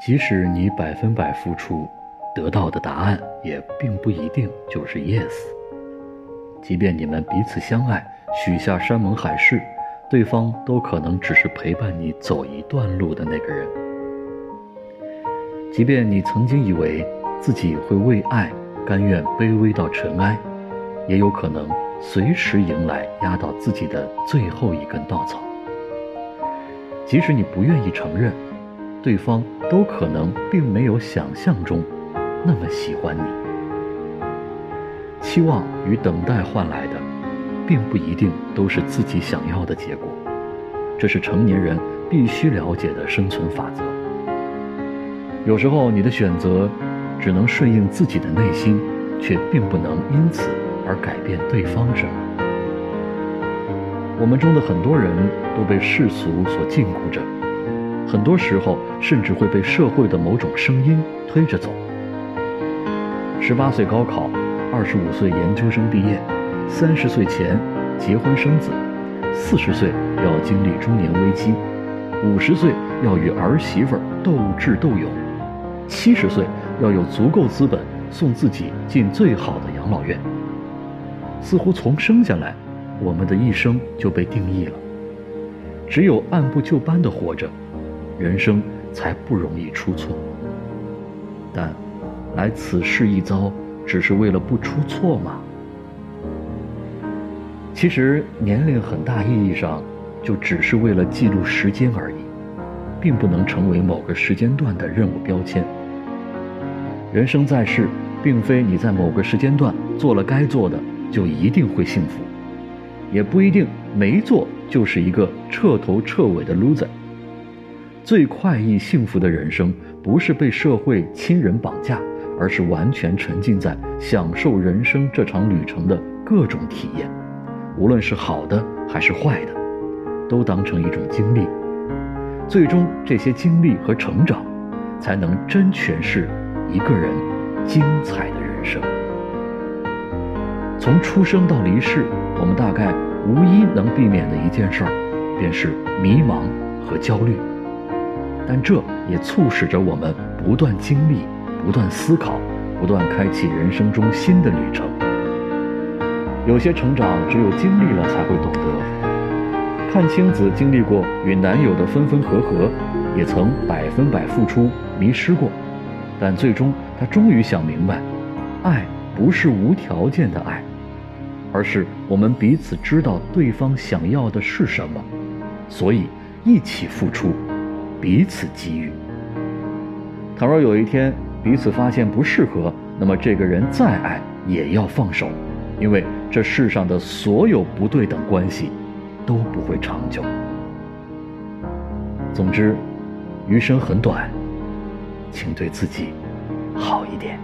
即使你百分百付出，得到的答案也并不一定就是 yes。即便你们彼此相爱，许下山盟海誓，对方都可能只是陪伴你走一段路的那个人。即便你曾经以为自己会为爱甘愿卑微到尘埃，也有可能随时迎来压倒自己的最后一根稻草。即使你不愿意承认，对方都可能并没有想象中那么喜欢你。期望与等待换来的，并不一定都是自己想要的结果，这是成年人必须了解的生存法则。有时候你的选择只能顺应自己的内心，却并不能因此而改变对方什么。我们中的很多人都被世俗所禁锢着。很多时候，甚至会被社会的某种声音推着走。十八岁高考，二十五岁研究生毕业，三十岁前结婚生子，四十岁要经历中年危机，五十岁要与儿媳妇斗智斗勇，七十岁要有足够资本送自己进最好的养老院。似乎从生下来，我们的一生就被定义了，只有按部就班的活着。人生才不容易出错，但来此事一遭，只是为了不出错吗？其实年龄很大意义上就只是为了记录时间而已，并不能成为某个时间段的任务标签。人生在世，并非你在某个时间段做了该做的就一定会幸福，也不一定没做就是一个彻头彻尾的 loser。最快意幸福的人生，不是被社会亲人绑架，而是完全沉浸在享受人生这场旅程的各种体验，无论是好的还是坏的，都当成一种经历。最终，这些经历和成长，才能真诠释一个人精彩的人生。从出生到离世，我们大概无一能避免的一件事儿，便是迷茫和焦虑。但这也促使着我们不断经历、不断思考、不断开启人生中新的旅程。有些成长只有经历了才会懂得。阚清子经历过与男友的分分合合，也曾百分百付出、迷失过，但最终她终于想明白，爱不是无条件的爱，而是我们彼此知道对方想要的是什么，所以一起付出。彼此给予。倘若有一天彼此发现不适合，那么这个人再爱也要放手，因为这世上的所有不对等关系都不会长久。总之，余生很短，请对自己好一点。